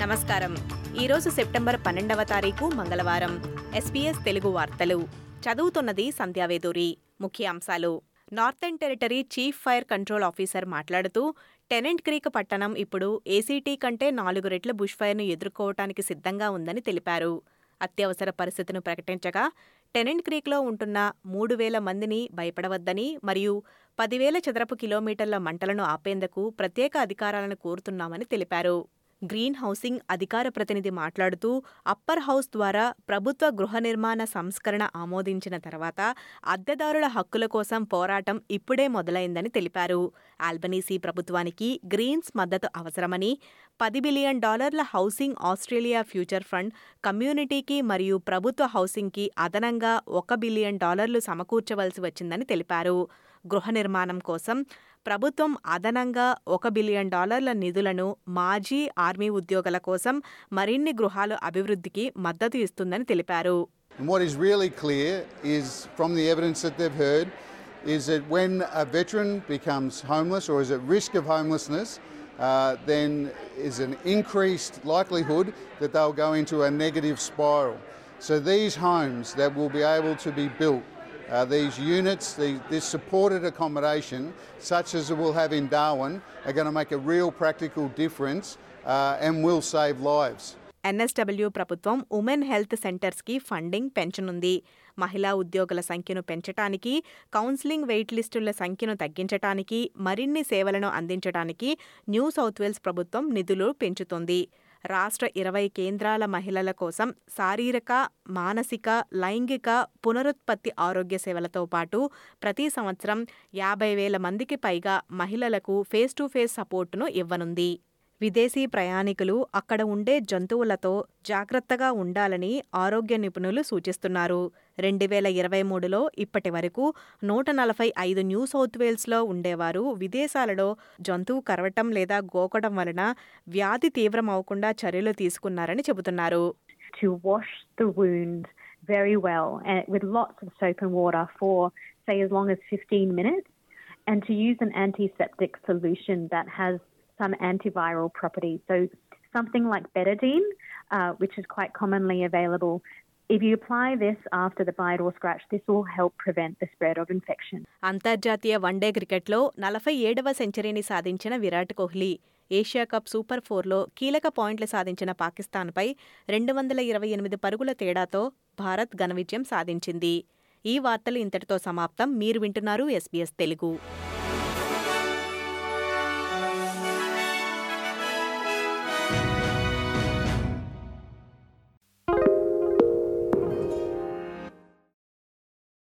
నమస్కారం. ఈరోజు సెప్టెంబర్ పన్నెండవ తారీఖు మంగళవారం. ఎస్పీఎస్ తెలుగు వార్తలు. చదువుతున్నది సంధ్యావేదూరి ముఖ్యాంశాలు northern territory chief fire control officer మాట్లాడుతూ టెనెంట్ క్రీక్ పట్టణం ఇప్పుడు ఏసీటీ కంటే నాలుగు రెట్ల బుష్ ఫైర్ను ఎదుర్కోవటానికి సిద్ధంగా ఉందని తెలిపారు. అత్యవసర పరిస్థితిని ప్రకటించగా టెనెంట్ క్రీక్లో ఉంటున్న మూడు వేల మందిని భయపడవద్దని మరియు పదివేల చదరపు కిలోమీటర్ల మంటలను ఆపేందుకు ప్రత్యేక అధికారాలను కోరుతున్నామని తెలిపారు. గ్రీన్ హౌసింగ్ అధికార ప్రతినిధి మాట్లాడుతూ అప్పర్ హౌస్ ద్వారా ప్రభుత్వ గృహ నిర్మాణ సంస్కరణ ఆమోదించిన తర్వాత అద్దెదారుల హక్కుల కోసం పోరాటం ఇప్పుడే మొదలైందని తెలిపారు. ఆల్బనీసీ ప్రభుత్వానికి గ్రీన్స్ మద్దతు అవసరమని పది బిలియన్ డాలర్ల హౌసింగ్ ఆస్ట్రేలియా ఫ్యూచర్ ఫండ్ కమ్యూనిటీకి మరియు ప్రభుత్వ హౌసింగ్కి అదనంగా ఒక బిలియన్ డాలర్లు సమకూర్చవలసి వచ్చిందని తెలిపారు. గృహ నిర్మాణం కోసం ప్రభుత్వం అదనంగా ఒక బిలియన్ డాలర్ల నిధులను మాజీ ఆర్మీ ఉద్యోగుల కోసం మరిన్ని గృహాలు అభివృద్ధికి మద్దతు ఇస్తుందని తెలిపారు And what is really clear is from the evidence that they've heard is that when a veteran becomes homeless or is at risk of homelessness, uh, then is an increased likelihood that they'll go into a negative spiral. So these homes that will be able to be built, uh, these units, the, this supported accommodation, such as we'll have in Darwin, are going to make a real practical difference uh, and will save lives. NSW ప్రభుత్వం women health సెంటర్స్కి funding పెంచనుంది మహిళా ఉద్యోగుల సంఖ్యను పెంచటానికి counselling wait లిస్టుల సంఖ్యను తగ్గించటానికి మరిన్ని సేవలను అందించడానికి న్యూ సౌత్ వేల్స్ ప్రభుత్వం నిధులు పెంచుతోంది రాష్ట్ర ఇరవై కేంద్రాల మహిళల కోసం శారీరక మానసిక లైంగిక పునరుత్పత్తి ఆరోగ్య సేవలతో పాటు ప్రతి సంవత్సరం యాభై వేల మందికి పైగా మహిళలకు ఫేస్ టు ఫేస్ సపోర్టును ఇవ్వనుంది. విదేశీ ప్రయాణికులు అక్కడ ఉండే జంతువులతో జాగ్రత్తగా ఉండాలని ఆరోగ్య నిపుణులు సూచిస్తున్నారు. రెండు వేల ఇరవై మూడులో ఇప్పటి వరకు నూట నలభై ఐదు న్యూ సౌత్ వేల్స్లో ఉండేవారు విదేశాలలో జంతువు కరవటం లేదా గోకడం వలన వ్యాధి తీవ్రమవకుండా చర్యలు తీసుకున్నారని చెబుతున్నారు. Very well and with lots of soap and water for say as long as 15 minutes and to use an antiseptic solution that has some antiviral properties so something like betadine uh, which is quite commonly available if you apply this after the bite or scratch this will help prevent the spread of infection అంతర్జాతీయ one day క్రికెట్లో నలభై ఏడవ సెంచరీని సాధించిన Virat Kohli Asia Cup super ఫోర్లో కీలక పాయింట్లు సాధించిన పాకిస్తాన్పై రెండు వందల ఇరవై ఎనిమిది పరుగుల తేడాతో భారత్ ఘన విజయం సాధించింది ఈ వార్తలు ఇంతటితో సమాప్తం మీరు వింటున్నారు ఎస్బీఎస్ తెలుగు